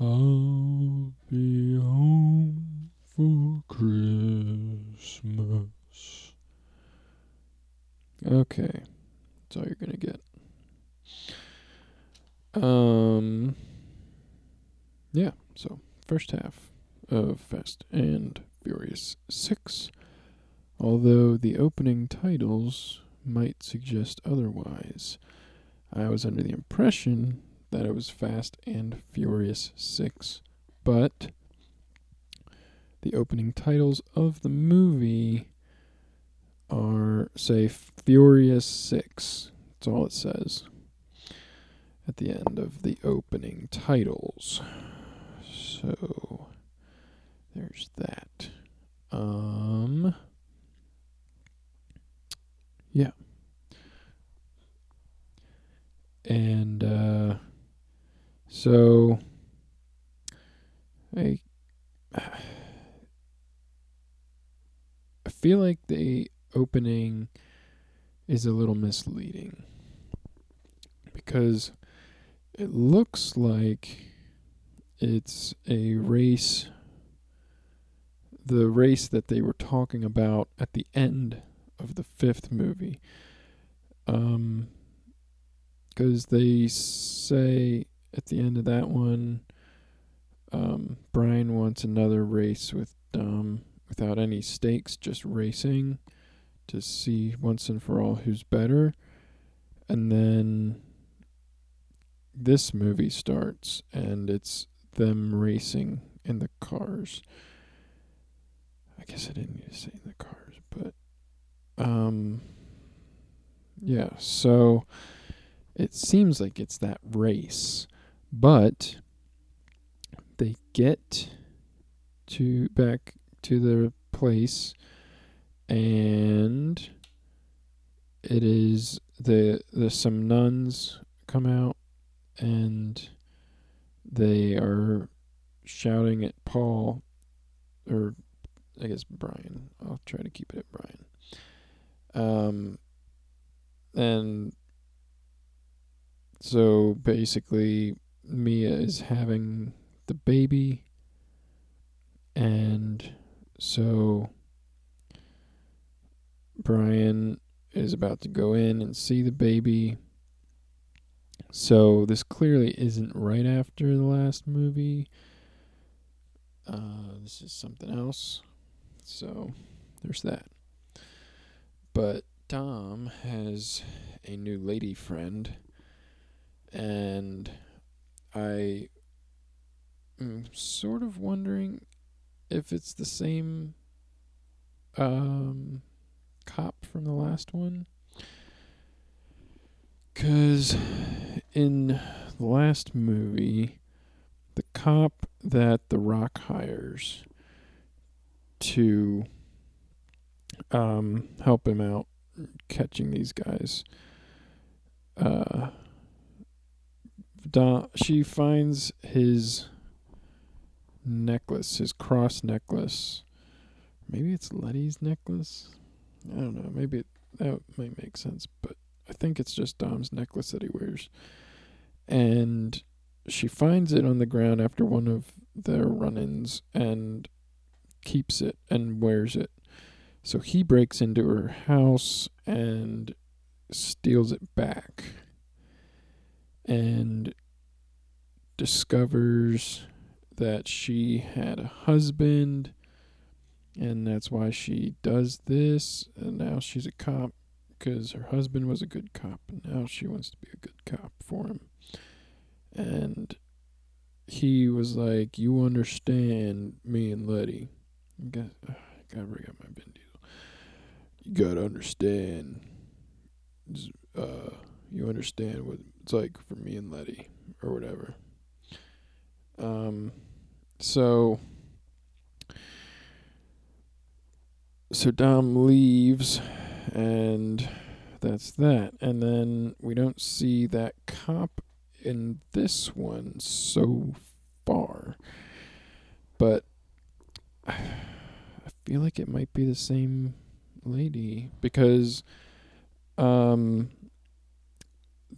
I'll be home for Christmas. Okay, that's all you're gonna get. Um, yeah. So first half of Fast and Furious Six, although the opening titles might suggest otherwise. I was under the impression that it was Fast and Furious 6, but the opening titles of the movie are, say, Furious 6. That's all it says at the end of the opening titles. So, there's that. Um, yeah. And uh, so I I feel like the opening is a little misleading because it looks like it's a race the race that they were talking about at the end of the fifth movie. Um because they say at the end of that one, um, Brian wants another race with Dom without any stakes, just racing to see once and for all who's better. And then this movie starts, and it's them racing in the cars. I guess I didn't need to say in the cars, but um, yeah. So it seems like it's that race, but they get to back to their place and it is the the some nuns come out and they are shouting at Paul or I guess Brian. I'll try to keep it at Brian. Um and so basically, Mia is having the baby, and so Brian is about to go in and see the baby. So this clearly isn't right after the last movie. Uh, this is something else. So there's that. But Dom has a new lady friend and I am sort of wondering if it's the same um, cop from the last one. Because in the last movie, the cop that The Rock hires to um, help him out catching these guys uh, Don, she finds his necklace, his cross necklace. Maybe it's Letty's necklace. I don't know. Maybe it, that might make sense, but I think it's just Dom's necklace that he wears. And she finds it on the ground after one of their run-ins and keeps it and wears it. So he breaks into her house and steals it back and discovers that she had a husband and that's why she does this and now she's a cop because her husband was a good cop and now she wants to be a good cop for him and he was like you understand me and letty i got I gotta bring up my Diesel. you gotta understand uh you understand what it's like for me and Letty or whatever. Um, so so Dom leaves, and that's that. And then we don't see that cop in this one so far, but I feel like it might be the same lady because um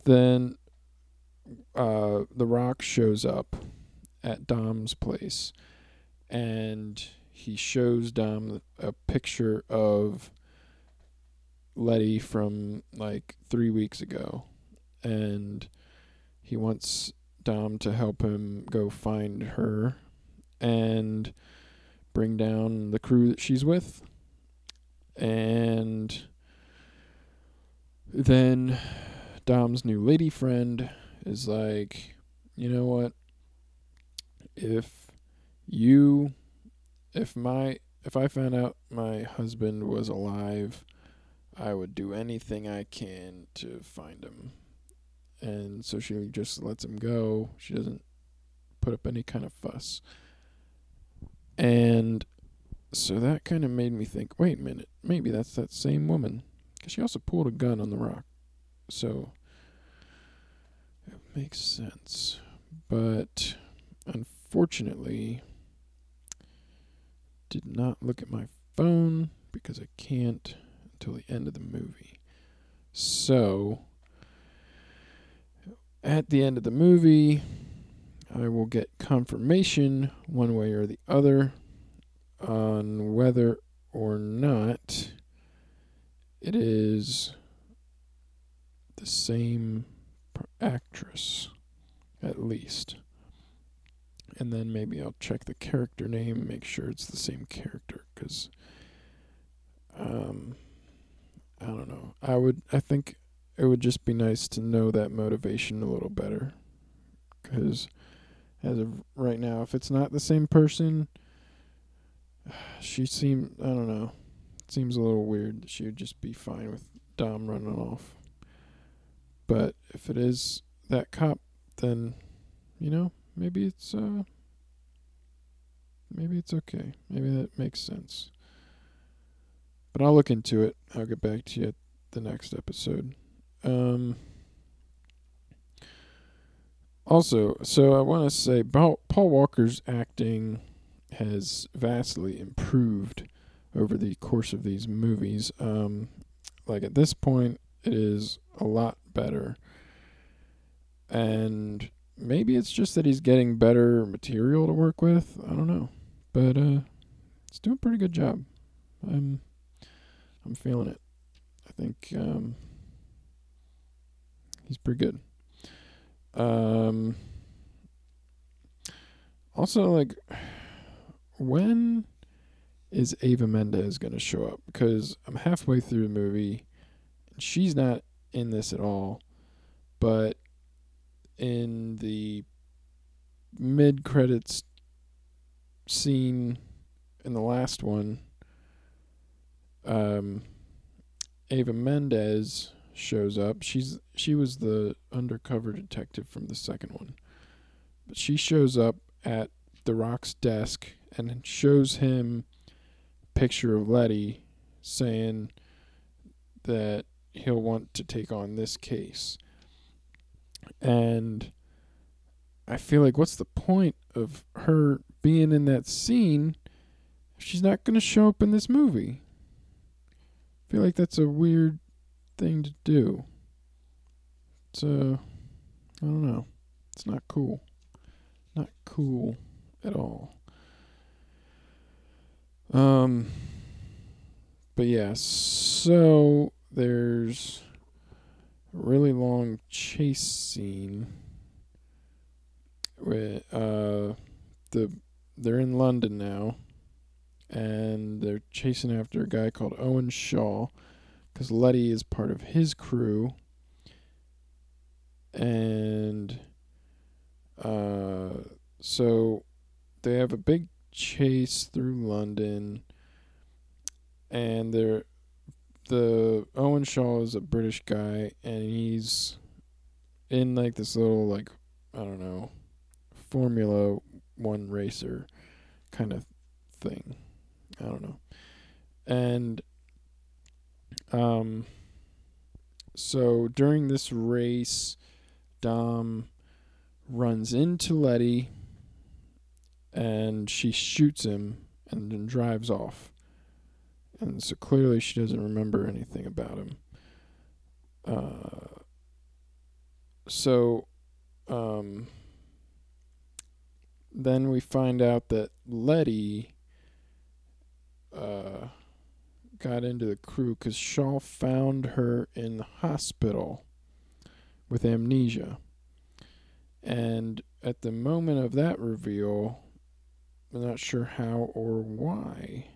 then uh, The Rock shows up at Dom's place, and he shows Dom a picture of Letty from like three weeks ago, and he wants Dom to help him go find her and bring down the crew that she's with. And then Dom's new lady friend is like, you know what? If you, if my, if I found out my husband was alive, I would do anything I can to find him. And so she just lets him go. She doesn't put up any kind of fuss. And so that kind of made me think wait a minute, maybe that's that same woman. Because she also pulled a gun on the rock. So it makes sense. But unfortunately, did not look at my phone because I can't until the end of the movie. So at the end of the movie, I will get confirmation one way or the other on whether or not it is the same actress, at least. And then maybe I'll check the character name, make sure it's the same character, because um, I don't know. I would, I think it would just be nice to know that motivation a little better, because as of right now, if it's not the same person, she seemed, I don't know, it seems a little weird she would just be fine with Dom running off. But if it is that cop, then, you know, maybe it's, uh, maybe it's okay. Maybe that makes sense. But I'll look into it. I'll get back to you at the next episode. Um, also, so I want to say Paul, Paul Walker's acting has vastly improved over the course of these movies. Um, like at this point, it is a lot better. And maybe it's just that he's getting better material to work with. I don't know. But uh he's doing a pretty good job. I'm I'm feeling it. I think um he's pretty good. Um also like when is Ava Mendes going to show up? Because I'm halfway through the movie she's not in this at all. But in the mid credits scene in the last one, um, Eva Mendes shows up. She's she was the undercover detective from the second one. But she shows up at the Rock's desk and shows him picture of Letty saying that he'll want to take on this case. And I feel like what's the point of her being in that scene if she's not going to show up in this movie? I feel like that's a weird thing to do. It's uh I don't know. It's not cool. Not cool at all. Um but yeah, so there's a really long chase scene with uh the they're in London now and they're chasing after a guy called Owen Shaw cuz Letty is part of his crew. And uh so they have a big chase through London and they're the Owen Shaw is a British guy, and he's in like this little like I don't know Formula One racer kind of thing. I don't know, and um, so during this race, Dom runs into Letty, and she shoots him and then drives off and so clearly she doesn't remember anything about him. Uh, so, um, then we find out that Letty uh, got into the crew because Shaw found her in the hospital with amnesia. And at the moment of that reveal, I'm not sure how or why.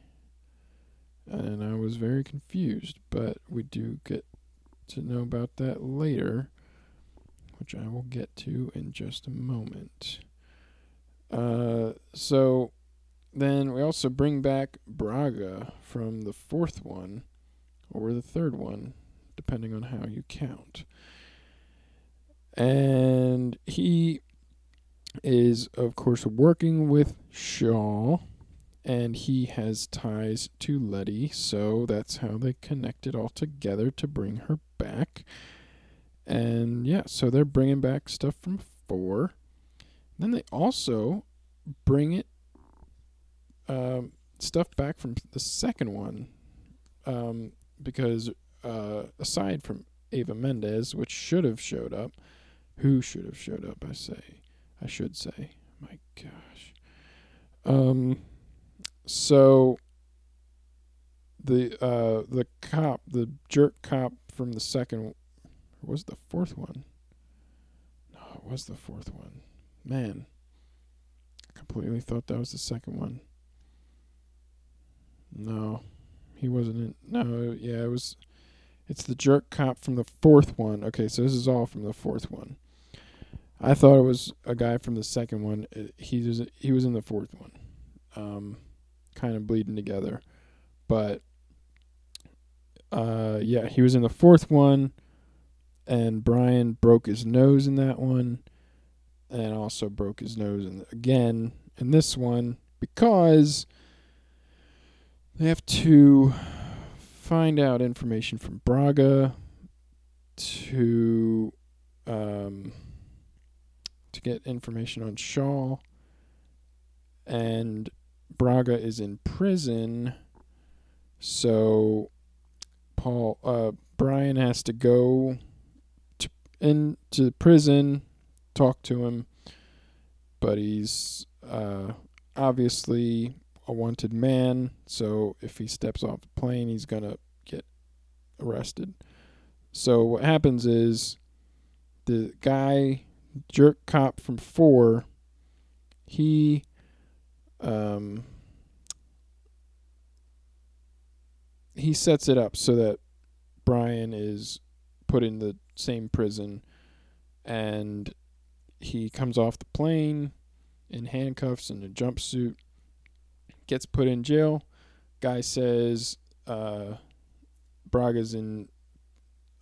And I was very confused, but we do get to know about that later, which I will get to in just a moment. Uh, so then we also bring back Braga from the fourth one, or the third one, depending on how you count. And he is, of course, working with Shaw, and he has ties to Letty, so that's how they connected all together to bring her back. And yeah, so they're bringing back stuff from four. Then they also bring it um, stuff back from the second one um, because uh, aside from Ava Mendes, which should have showed up, who should have showed up? I say, I should say. My gosh. Um. So the uh the cop, the jerk cop from the second, was the fourth one? No, it was the fourth one. Man, I completely thought that was the second one. No, he wasn't in. No, yeah, it was. It's the jerk cop from the fourth one. Okay, so this is all from the fourth one. I thought it was a guy from the second one. He was he was in the fourth one, um, kind of bleeding together, but uh, yeah, he was in the fourth one, and Brian broke his nose in that one, and also broke his nose in again in this one because they have to find out information from Braga to um, to get information on Shaw. And Braga is in prison, so Paul uh, Brian has to go to into prison, talk to him, but he's uh, obviously a wanted man, so if he steps off the plane, he's gonna get arrested. So what happens is the guy jerk cop from four, he um he sets it up so that Brian is put in the same prison and he comes off the plane in handcuffs and a jumpsuit, gets put in jail. Guy says uh, Braga's in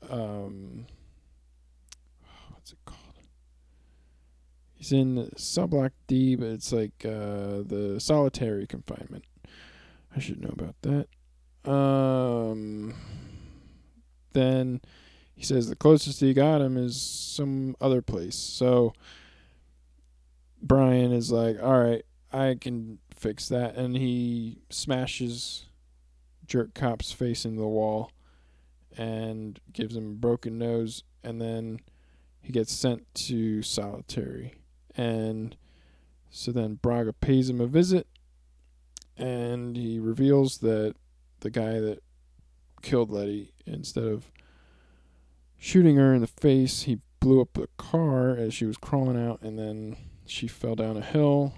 um, what's it called? He's in cell block D, but it's like uh, the solitary confinement. I should know about that. Um, then he says the closest he got him is some other place. So Brian is like, "All right, I can fix that," and he smashes Jerk Cop's face into the wall and gives him a broken nose, and then he gets sent to solitary and so then Braga pays him a visit and he reveals that the guy that killed Letty, instead of shooting her in the face, he blew up the car as she was crawling out and then she fell down a hill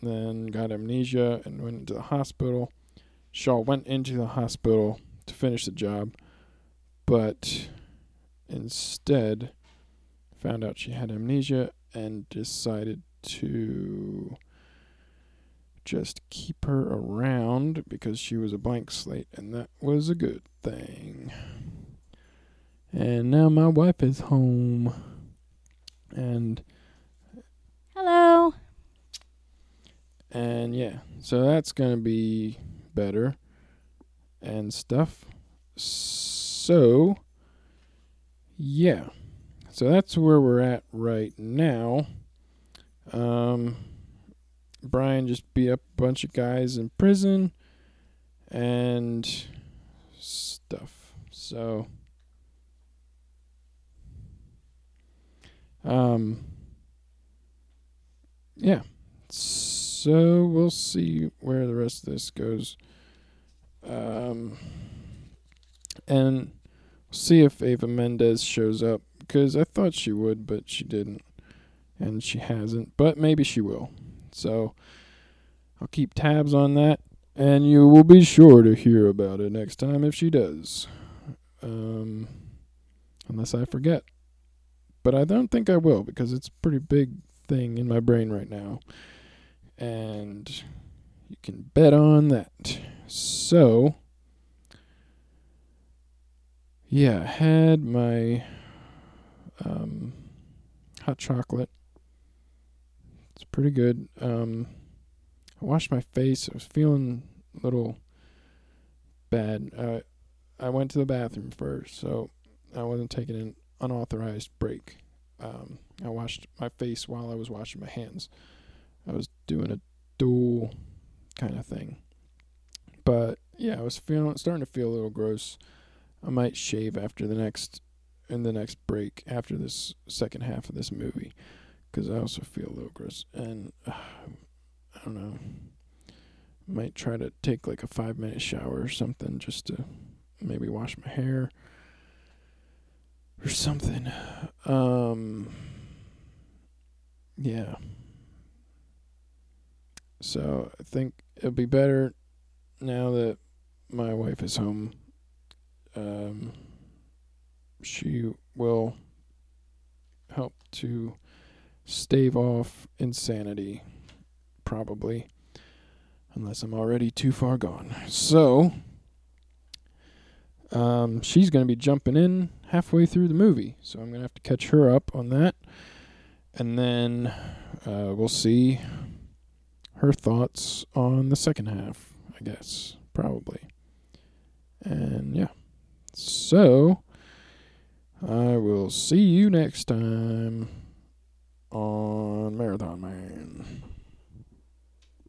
and then got amnesia and went into the hospital. Shaw went into the hospital to finish the job, but instead found out she had amnesia and decided to just keep her around because she was a blank slate, and that was a good thing. And now my wife is home. And. Hello. And yeah, so that's going to be better and stuff. So, yeah. So that's where we're at right now. Um, Brian just beat up a bunch of guys in prison and stuff. So, um, yeah. So we'll see where the rest of this goes. Um, and see if Ava Mendes shows up because I thought she would, but she didn't, and she hasn't. But maybe she will. So I'll keep tabs on that, and you will be sure to hear about it next time if she does. Um, unless I forget. But I don't think I will because it's a pretty big thing in my brain right now. And you can bet on that. So, yeah, I had my um, hot chocolate. It's pretty good. Um, I washed my face. I was feeling a little bad. Uh, I went to the bathroom first, so I wasn't taking an unauthorized break. Um, I washed my face while I was washing my hands. I was doing a dual kind of thing. But yeah, I was feeling starting to feel a little gross. I might shave after the next in the next break after this second half of this movie because I also feel a little gross and uh, I don't know. Might try to take like a five minute shower or something just to maybe wash my hair or something. Um, yeah. So I think it'll be better now that my wife is home. Um, she will help to stave off insanity, probably, unless I'm already too far gone. So, um, she's going to be jumping in halfway through the movie, so I'm going to have to catch her up on that. And then uh, we'll see her thoughts on the second half, I guess, probably. And yeah. So, I will see you next time on Marathon Man.